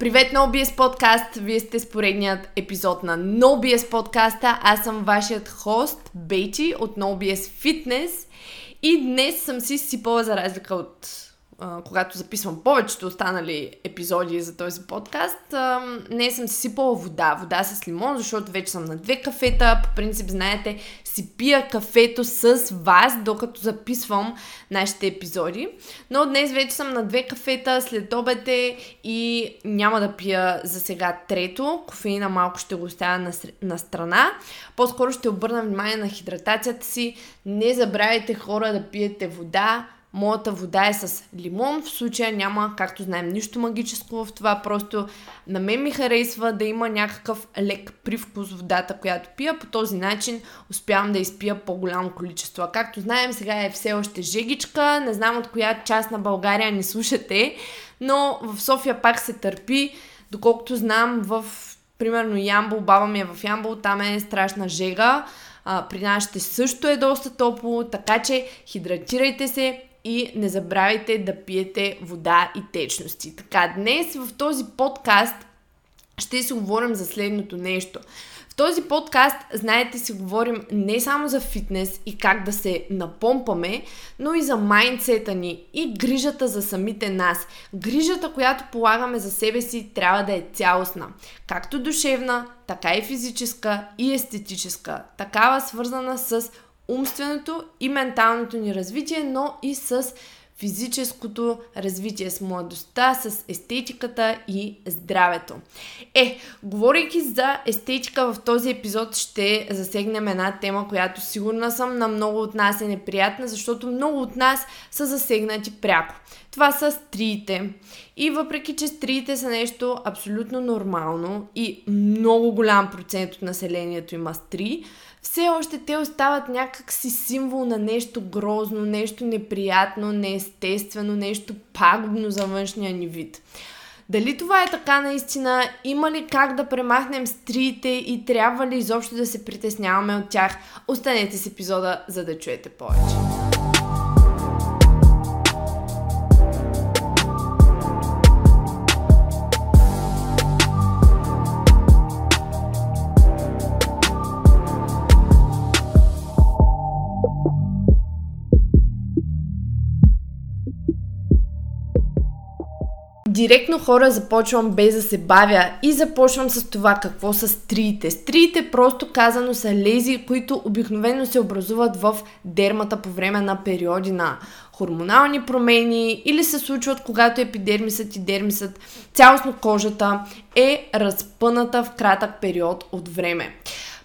Привет, NoBS подкаст! Вие сте с поредният епизод на NoBS подкаста. Аз съм вашият хост, Бейчи от NoBS Fitness. И днес съм си сипала за разлика от когато записвам повечето останали епизоди за този подкаст, не съм си сипала вода. Вода с лимон, защото вече съм на две кафета. По принцип, знаете, си пия кафето с вас, докато записвам нашите епизоди. Но днес вече съм на две кафета след обете и няма да пия за сега трето. Кофеина малко ще го оставя на, на страна. По-скоро ще обърна внимание на хидратацията си. Не забравяйте хора да пиете вода Моята вода е с лимон. В случая няма, както знаем, нищо магическо в това. Просто на мен ми харесва да има някакъв лек привкус водата, която пия. По този начин успявам да изпия по-голямо количество. Както знаем, сега е все още жегичка. Не знам от коя част на България ни слушате, но в София пак се търпи. Доколкото знам, в примерно Ямбол, баба ми е в Ямбол, там е страшна жега. А, при нас ще също е доста топло, така че хидратирайте се, и не забравяйте да пиете вода и течности. Така, днес в този подкаст ще си говорим за следното нещо. В този подкаст, знаете, си говорим не само за фитнес и как да се напомпаме, но и за майндсета ни и грижата за самите нас. Грижата, която полагаме за себе си, трябва да е цялостна. Както душевна, така и физическа и естетическа. Такава свързана с умственото и менталното ни развитие, но и с физическото развитие, с младостта, с естетиката и здравето. Е, говорейки за естетика в този епизод ще засегнем една тема, която сигурна съм на много от нас е неприятна, защото много от нас са засегнати пряко. Това са стриите. И въпреки, че стриите са нещо абсолютно нормално и много голям процент от населението има стри, все още те остават някакси символ на нещо грозно, нещо неприятно, неестествено, нещо пагубно за външния ни вид. Дали това е така наистина? Има ли как да премахнем стриите и трябва ли изобщо да се притесняваме от тях? Останете с епизода, за да чуете повече. Директно хора започвам без да се бавя и започвам с това какво са стриите. Стриите просто казано са лези, които обикновено се образуват в дермата по време на периоди на хормонални промени или се случват когато епидермисът и дермисът, цялостно кожата е разпъната в кратък период от време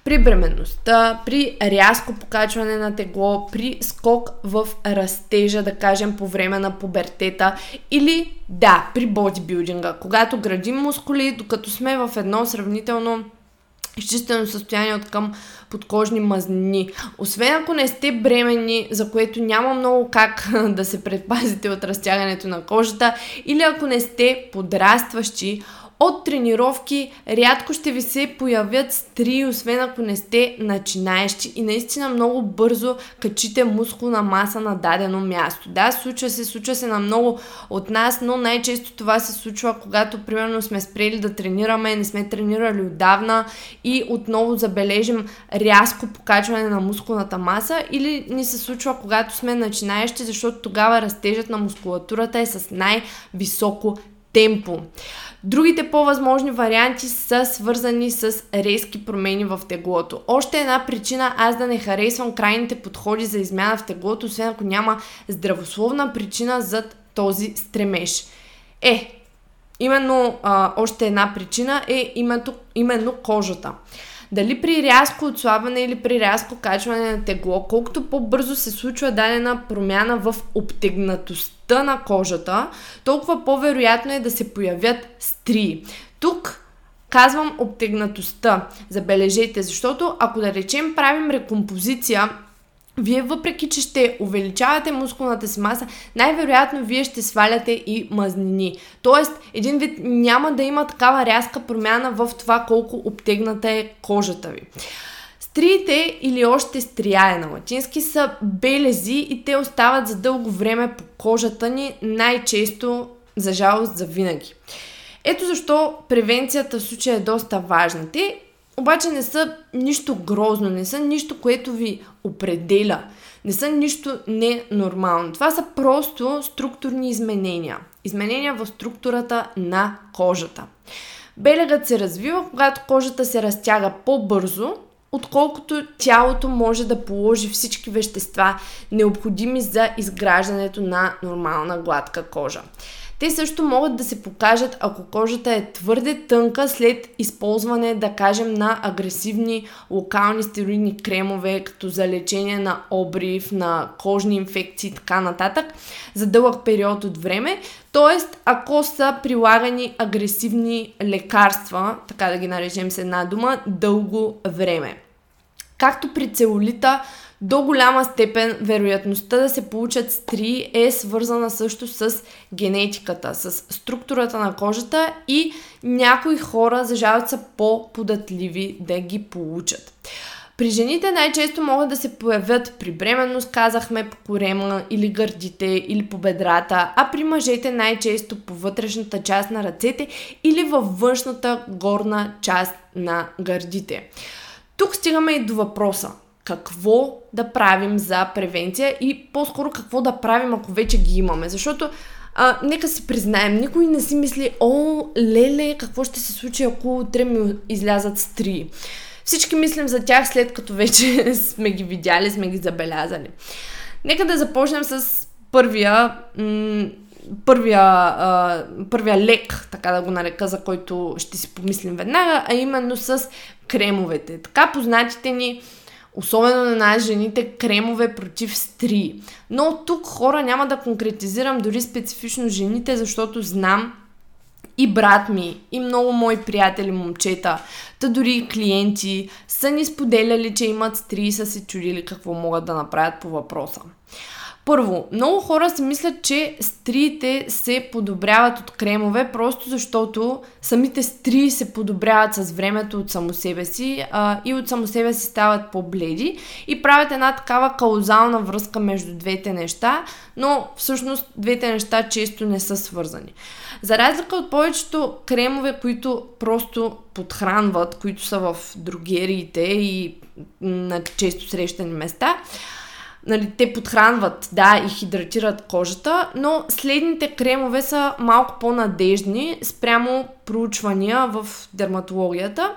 при бременността, при рязко покачване на тегло, при скок в растежа, да кажем по време на пубертета или да, при бодибилдинга, когато градим мускули, докато сме в едно сравнително изчистено състояние от към подкожни мазнини. Освен ако не сте бременни, за което няма много как да се предпазите от разтягането на кожата, или ако не сте подрастващи, от тренировки рядко ще ви се появят стри, освен ако не сте начинаещи и наистина много бързо качите мускулна маса на дадено място. Да, случва се, случва се на много от нас, но най-често това се случва, когато примерно сме спрели да тренираме, не сме тренирали отдавна и отново забележим рязко покачване на мускулната маса или ни се случва, когато сме начинаещи, защото тогава растежът на мускулатурата е с най-високо темпо. Другите по-възможни варианти са свързани с резки промени в теглото. Още една причина аз да не харесвам крайните подходи за измяна в теглото, освен ако няма здравословна причина за този стремеж. Е, именно а, още една причина е именно, именно кожата. Дали при рязко отслабване или при рязко качване на тегло, колкото по-бързо се случва дадена промяна в обтегнатостта на кожата, толкова по-вероятно е да се появят стрии. Тук казвам обтегнатостта, забележете, защото ако да речем правим рекомпозиция вие въпреки, че ще увеличавате мускулната си маса, най-вероятно вие ще сваляте и мазнини. Тоест, един вид няма да има такава рязка промяна в това колко обтегната е кожата ви. Стриите или още стрияе на латински са белези и те остават за дълго време по кожата ни, най-често, за жалост, за винаги. Ето защо превенцията в случая е доста важна. Те обаче не са нищо грозно, не са нищо, което ви определя. Не са нищо ненормално. Това са просто структурни изменения. Изменения в структурата на кожата. Белегът се развива, когато кожата се разтяга по-бързо, отколкото тялото може да положи всички вещества, необходими за изграждането на нормална гладка кожа. Те също могат да се покажат, ако кожата е твърде тънка след използване, да кажем, на агресивни локални стероидни кремове, като за лечение на обрив, на кожни инфекции и така нататък, за дълъг период от време. Тоест, ако са прилагани агресивни лекарства, така да ги наречем с една дума, дълго време. Както при целулита, до голяма степен вероятността да се получат стри е свързана също с генетиката, с структурата на кожата и някои хора, за жалост, са по-податливи да ги получат. При жените най-често могат да се появят при бременност, казахме по корема или гърдите или по бедрата, а при мъжете най-често по вътрешната част на ръцете или във външната горна част на гърдите. Тук стигаме и до въпроса какво да правим за превенция и по-скоро какво да правим, ако вече ги имаме. Защото а, нека си признаем, никой не си мисли, о, леле, какво ще се случи, ако утре ми излязат стри. Всички мислим за тях след като вече сме ги видяли, сме ги забелязали. Нека да започнем с първия, м- първия, а, първия лек, така да го нарека, за който ще си помислим веднага, а именно с кремовете. Така познатите ни особено на най-жените, кремове против стри. Но тук хора няма да конкретизирам дори специфично жените, защото знам и брат ми, и много мои приятели момчета, та дори и клиенти са ни споделяли, че имат стри и са се чудили какво могат да направят по въпроса. Първо, много хора си мислят, че стриите се подобряват от кремове, просто защото самите стрии се подобряват с времето от само себе си а, и от само себе си стават по-бледи и правят една такава каузална връзка между двете неща, но всъщност двете неща често не са свързани. За разлика от повечето кремове, които просто подхранват, които са в другериите и на често срещани места, нали, те подхранват, да, и хидратират кожата, но следните кремове са малко по-надежни спрямо проучвания в дерматологията,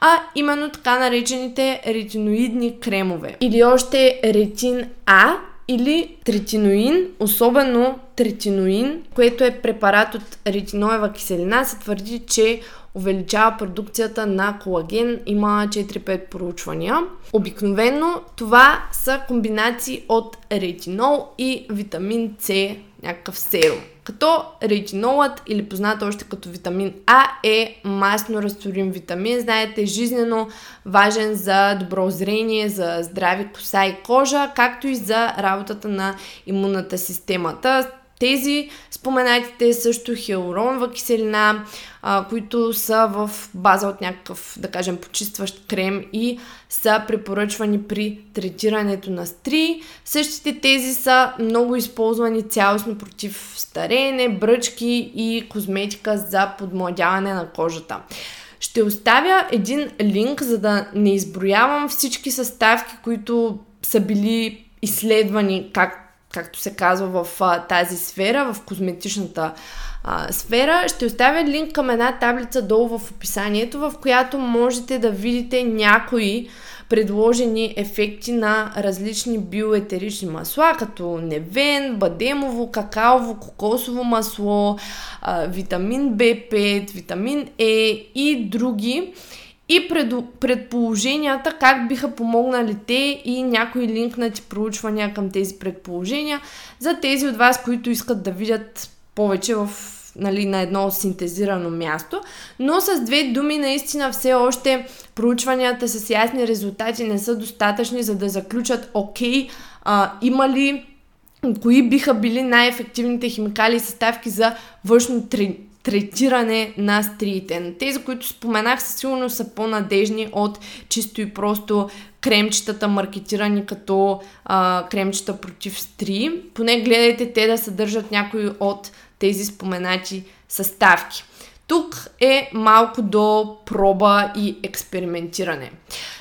а именно така наречените ретиноидни кремове. Или още ретин А, или третиноин, особено третиноин, което е препарат от ретиноева киселина, се твърди, че увеличава продукцията на колаген. Има 4-5 проучвания. Обикновено това са комбинации от ретинол и витамин С, някакъв серум. Като ретинолът или познат още като витамин А е масно разтворим витамин, знаете, жизнено важен за добро зрение, за здрави коса и кожа, както и за работата на имунната системата тези споменатите също хиалуронова киселина, а, които са в база от някакъв, да кажем, почистващ крем и са препоръчвани при третирането на стри. Същите тези са много използвани цялостно против стареене, бръчки и козметика за подмладяване на кожата. Ще оставя един линк, за да не изброявам всички съставки, които са били изследвани как както се казва в а, тази сфера, в козметичната а, сфера. Ще оставя линк към една таблица долу в описанието, в която можете да видите някои предложени ефекти на различни биоетерични масла, като невен, бадемово, какаово, кокосово масло, а, витамин B5, витамин Е и други и пред, предположенията как биха помогнали те и някои линкнати проучвания към тези предположения за тези от вас, които искат да видят повече в нали, на едно синтезирано място. Но с две думи наистина все още проучванията с ясни резултати не са достатъчни, за да заключат окей, а, има ли кои биха били най-ефективните химикали и съставки за външно третиране на стриите. Тези, които споменах, със сигурност са по-надежни от чисто и просто кремчетата, маркетирани като а, кремчета против стри. Поне гледайте те да съдържат някои от тези споменати съставки. Тук е малко до проба и експериментиране.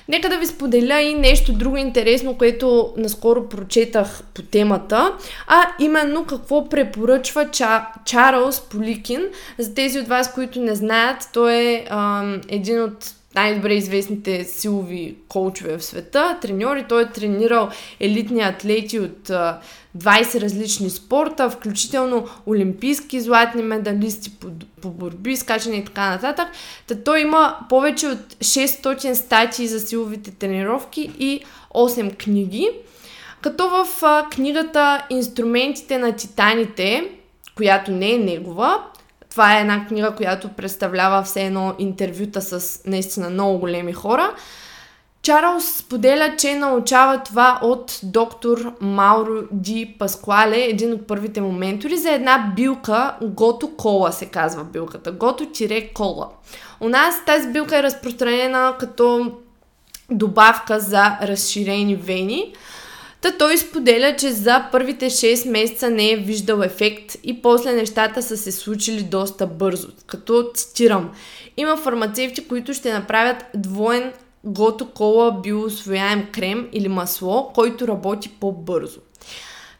Нека да ви споделя и нещо друго интересно, което наскоро прочетах по темата, а именно какво препоръчва Ча, Чарлз Поликин. За тези от вас, които не знаят, той е ам, един от най-добре известните силови коучове в света, треньори. Той е тренирал елитни атлети от а, 20 различни спорта, включително олимпийски златни медалисти по, по борби, скачане и така нататък. Та той има повече от 600 статии за силовите тренировки и 8 книги. Като в книгата Инструментите на титаните, която не е негова, това е една книга, която представлява все едно интервюта с наистина много големи хора. Чарлз споделя, че научава това от доктор Мауро Ди Паскуале, един от първите му ментори, за една билка, Гото Кола се казва билката, Гото-кола. У нас тази билка е разпространена като добавка за разширени вени, Та той споделя, че за първите 6 месеца не е виждал ефект и после нещата са се случили доста бързо. Като цитирам, има фармацевти, които ще направят двоен гото кола биосвояем крем или масло, който работи по-бързо.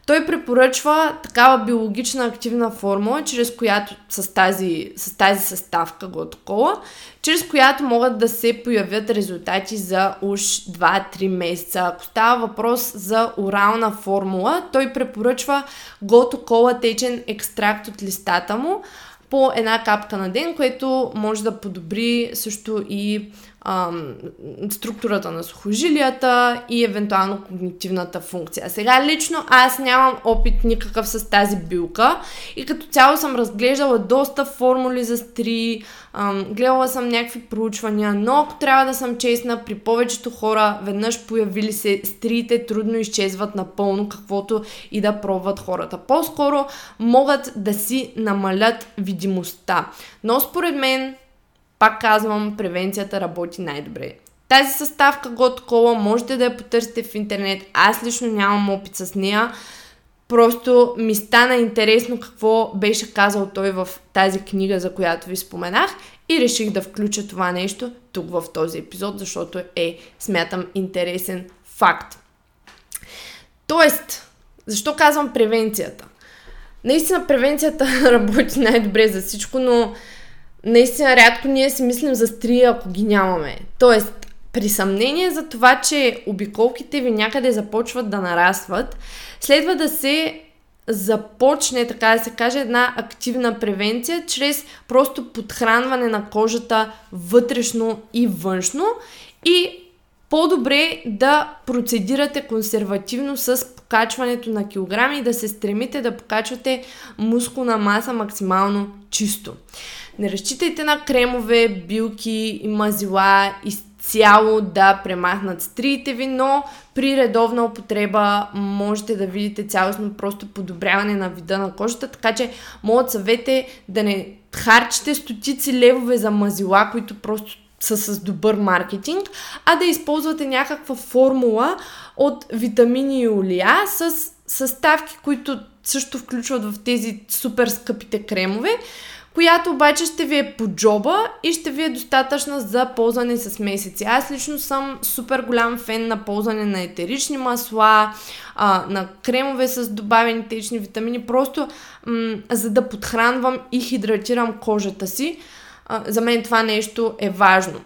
Той препоръчва такава биологична активна формула, чрез която с тази, с тази съставка кола, чрез която могат да се появят резултати за уж 2-3 месеца. Ако става въпрос за орална формула, той препоръчва кола течен екстракт от листата му по една капка на ден, което може да подобри също и ам, структурата на сухожилията и евентуално когнитивната функция. Сега лично аз нямам опит никакъв с тази билка и като цяло съм разглеждала доста формули за стри, ам, гледала съм някакви проучвания, но ако трябва да съм честна, при повечето хора веднъж появили се стриите трудно изчезват напълно каквото и да пробват хората. По-скоро могат да си намалят видимостта. Но според мен пак казвам, превенцията работи най-добре. Тази съставка God Cola можете да я потърсите в интернет. Аз лично нямам опит с нея. Просто ми стана интересно какво беше казал той в тази книга, за която ви споменах и реших да включа това нещо тук в този епизод, защото е, смятам, интересен факт. Тоест, защо казвам превенцията? Наистина превенцията работи най-добре за всичко, но наистина рядко ние си мислим за стрия, ако ги нямаме. Тоест, при съмнение за това, че обиколките ви някъде започват да нарастват, следва да се започне, така да се каже, една активна превенция, чрез просто подхранване на кожата вътрешно и външно и по-добре да процедирате консервативно с покачването на килограми и да се стремите да покачвате мускулна маса максимално чисто. Не разчитайте на кремове, билки и мазила изцяло да премахнат стриите ви, но при редовна употреба можете да видите цялостно просто подобряване на вида на кожата, така че моят съвет е да не харчите стотици левове за мазила, които просто са с добър маркетинг, а да използвате някаква формула от витамини и олия с съставки, които също включват в тези супер скъпите кремове, която обаче ще ви е по джоба и ще ви е достатъчна за ползване с месеци. Аз лично съм супер голям фен на ползване на етерични масла, а, на кремове с добавени течни витамини, просто м- за да подхранвам и хидратирам кожата си. За мен това нещо е важно.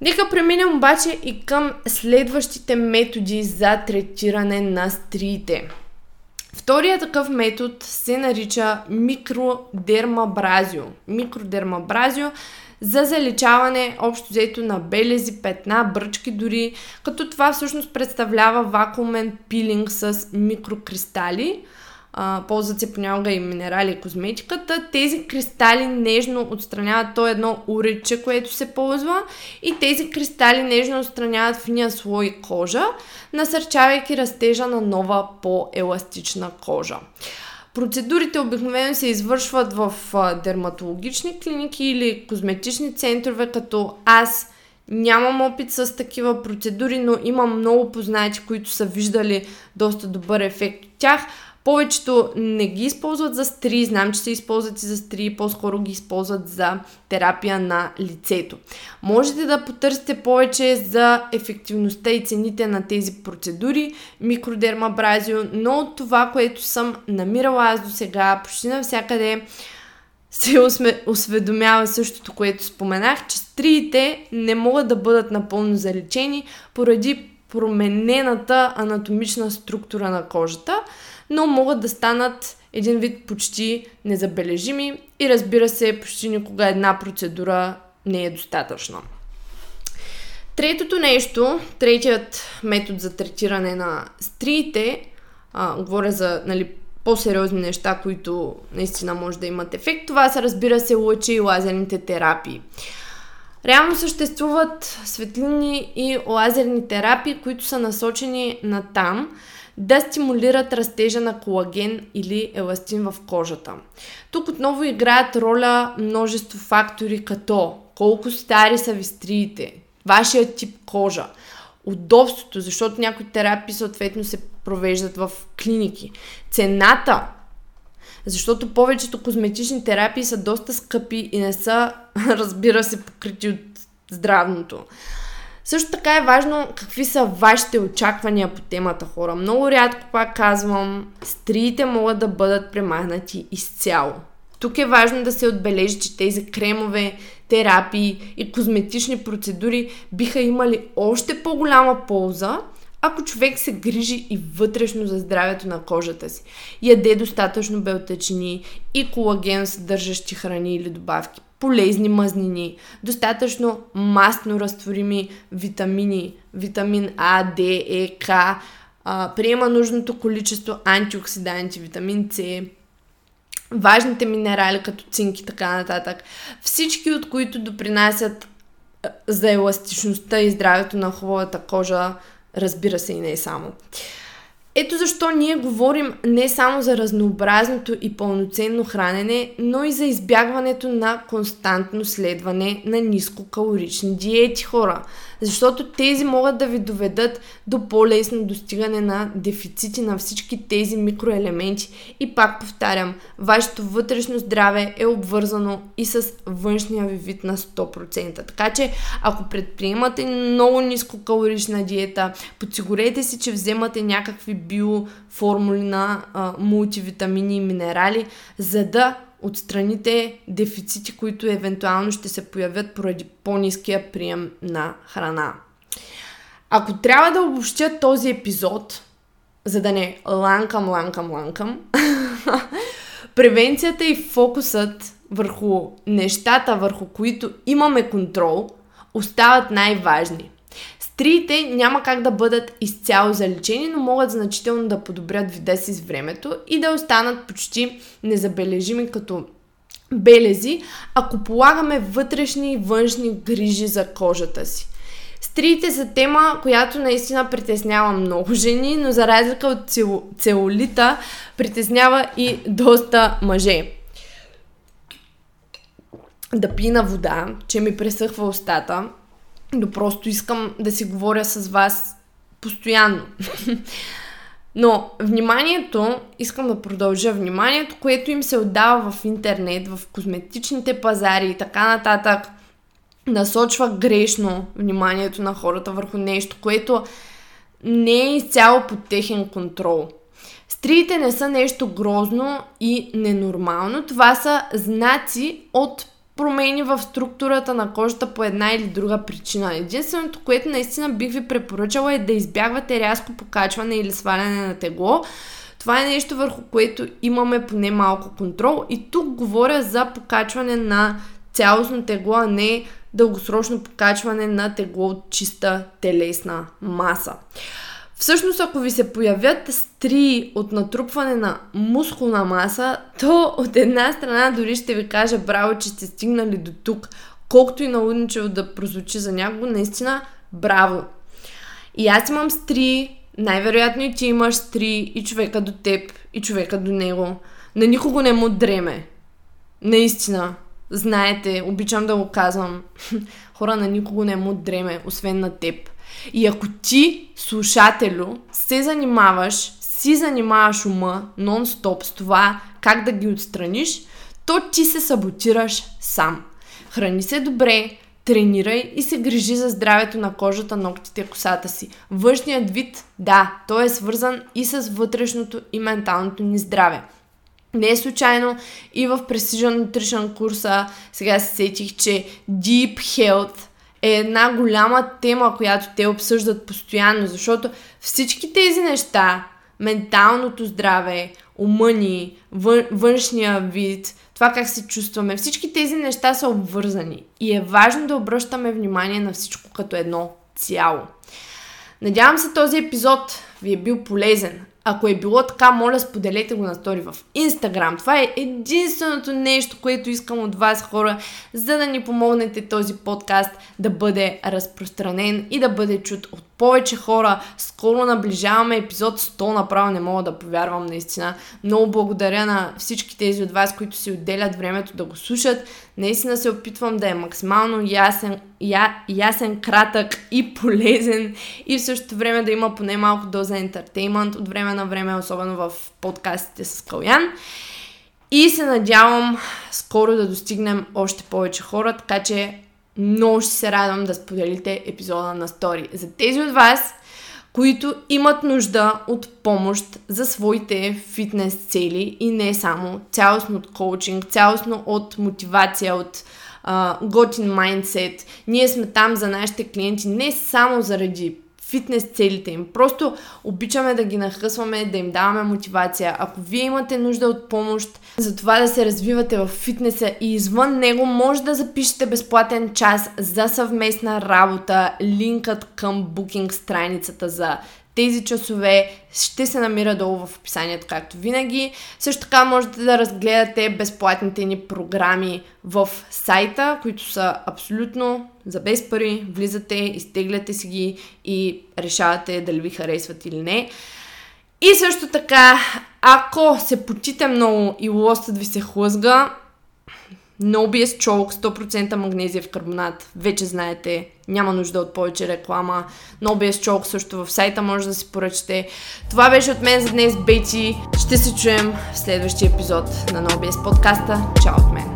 Нека преминем обаче и към следващите методи за третиране на стриите. Втория такъв метод се нарича микродермабразио. Микродермабразио за заличаване общо взето на белези, петна, бръчки дори, като това всъщност представлява вакуумен пилинг с микрокристали – а, ползват се понякога и минерали и козметиката. Тези кристали нежно отстраняват то едно урече, което се ползва и тези кристали нежно отстраняват финия слой кожа, насърчавайки растежа на нова по-еластична кожа. Процедурите обикновено се извършват в дерматологични клиники или козметични центрове, като аз Нямам опит с такива процедури, но имам много познати, които са виждали доста добър ефект от тях. Повечето не ги използват за стри, знам, че се използват и за стри, по-скоро ги използват за терапия на лицето. Можете да потърсите повече за ефективността и цените на тези процедури, микродермабразио, но това, което съм намирала аз до сега, почти навсякъде, се осведомява същото, което споменах, че стриите не могат да бъдат напълно залечени поради променената анатомична структура на кожата, но могат да станат един вид почти незабележими и разбира се, почти никога една процедура не е достатъчна. Третото нещо, третият метод за третиране на стриите, а, говоря за нали, по-сериозни неща, които наистина може да имат ефект, това са разбира се лъчи и лазерните терапии. Реално съществуват светлини и лазерни терапии, които са насочени на там да стимулират растежа на колаген или еластин в кожата. Тук отново играят роля множество фактори, като колко стари са ви стриите, вашия тип кожа, удобството, защото някои терапии съответно се провеждат в клиники, цената, защото повечето козметични терапии са доста скъпи и не са, разбира се, покрити от здравното. Също така е важно какви са вашите очаквания по темата хора. Много рядко пак казвам, стриите могат да бъдат премахнати изцяло. Тук е важно да се отбележи, че тези кремове, терапии и козметични процедури биха имали още по-голяма полза, ако човек се грижи и вътрешно за здравето на кожата си, яде достатъчно белтъчини и колаген съдържащи храни или добавки, полезни мазнини, достатъчно масно разтворими витамини, витамин А, Д, Е, К, а, приема нужното количество антиоксиданти, витамин С, важните минерали като цинк и така нататък. Всички от които допринасят за еластичността и здравето на хубавата кожа, разбира се и не само. Ето защо ние говорим не само за разнообразното и пълноценно хранене, но и за избягването на константно следване на нискокалорични диети, хора защото тези могат да ви доведат до по-лесно достигане на дефицити на всички тези микроелементи. И пак повтарям, вашето вътрешно здраве е обвързано и с външния ви вид на 100%. Така че, ако предприемате много нискокалорична диета, подсигурете си, че вземате някакви биоформули на а, мултивитамини и минерали, за да отстраните дефицити, които евентуално ще се появят поради по-низкия прием на храна. Ако трябва да обобщя този епизод, за да не ланкам, ланкам, ланкам, превенцията и фокусът върху нещата, върху които имаме контрол, остават най-важни. Стриите няма как да бъдат изцяло залечени, но могат значително да подобрят вида си с времето и да останат почти незабележими като белези, ако полагаме вътрешни и външни грижи за кожата си. Стриите са тема, която наистина притеснява много жени, но за разлика от целулита притеснява и доста мъже. Да пина вода, че ми пресъхва устата, но просто искам да си говоря с вас постоянно. Но вниманието, искам да продължа, вниманието, което им се отдава в интернет, в козметичните пазари и така нататък, насочва грешно вниманието на хората върху нещо, което не е изцяло под техен контрол. Стриите не са нещо грозно и ненормално. Това са знаци от промени в структурата на кожата по една или друга причина. Единственото, което наистина бих ви препоръчала е да избягвате рязко покачване или сваляне на тегло. Това е нещо върху което имаме поне малко контрол. И тук говоря за покачване на цялостно тегло, а не дългосрочно покачване на тегло от чиста телесна маса. Всъщност, ако ви се появят стри от натрупване на мускулна маса, то от една страна дори ще ви кажа браво, че сте стигнали до тук. Колкото и налудничево да прозвучи за някого, наистина браво. И аз имам стри, най-вероятно и ти имаш стри, и човека до теб, и човека до него. На никого не му дреме. Наистина. Знаете, обичам да го казвам. Хора, на никого не му дреме, освен на теб. И ако ти, слушателю, се занимаваш си занимаваш ума нон-стоп с това как да ги отстраниш, то ти се саботираш сам. Храни се добре, тренирай и се грижи за здравето на кожата, ногтите, косата си. Външният вид, да, той е свързан и с вътрешното и менталното ни здраве. Не е случайно и в Precision Nutrition курса сега се сетих, че Deep Health е една голяма тема, която те обсъждат постоянно, защото всички тези неща, менталното здраве, ума ни, вън, външния вид, това как се чувстваме, всички тези неща са обвързани и е важно да обръщаме внимание на всичко като едно цяло. Надявам се този епизод ви е бил полезен. Ако е било така, моля споделете го на стори в Инстаграм. Това е единственото нещо, което искам от вас хора, за да ни помогнете този подкаст да бъде разпространен и да бъде чут от повече хора. Скоро наближаваме епизод 100, направо не мога да повярвам наистина. Много благодаря на всички тези от вас, които си отделят времето да го слушат. Наистина се опитвам да е максимално ясен, я, ясен, кратък и полезен и в същото време да има поне малко доза ентертеймент от време на време, особено в подкастите с Калян. И се надявам скоро да достигнем още повече хора, така че много ще се радвам да споделите епизода на Стори. За тези от вас, които имат нужда от помощ за своите фитнес цели и не само, цялостно от коучинг, цялостно от мотивация, от а, готин майндсет. Ние сме там за нашите клиенти не само заради фитнес целите им. Просто обичаме да ги нахъсваме, да им даваме мотивация. Ако вие имате нужда от помощ за това да се развивате в фитнеса и извън него, може да запишете безплатен час за съвместна работа. Линкът към букинг страницата за тези часове ще се намира долу в описанието, както винаги. Също така можете да разгледате безплатните ни програми в сайта, които са абсолютно за без пари. Влизате, изтегляте си ги и решавате дали ви харесват или не. И също така, ако се потите много и лостът ви се хлъзга, NoBS Chalk, 100% магнезия в карбонат. Вече знаете, няма нужда от повече реклама. NoBS Chalk също в сайта може да си поръчате. Това беше от мен за днес, Бети. Ще се чуем в следващия епизод на NoBS подкаста. Чао!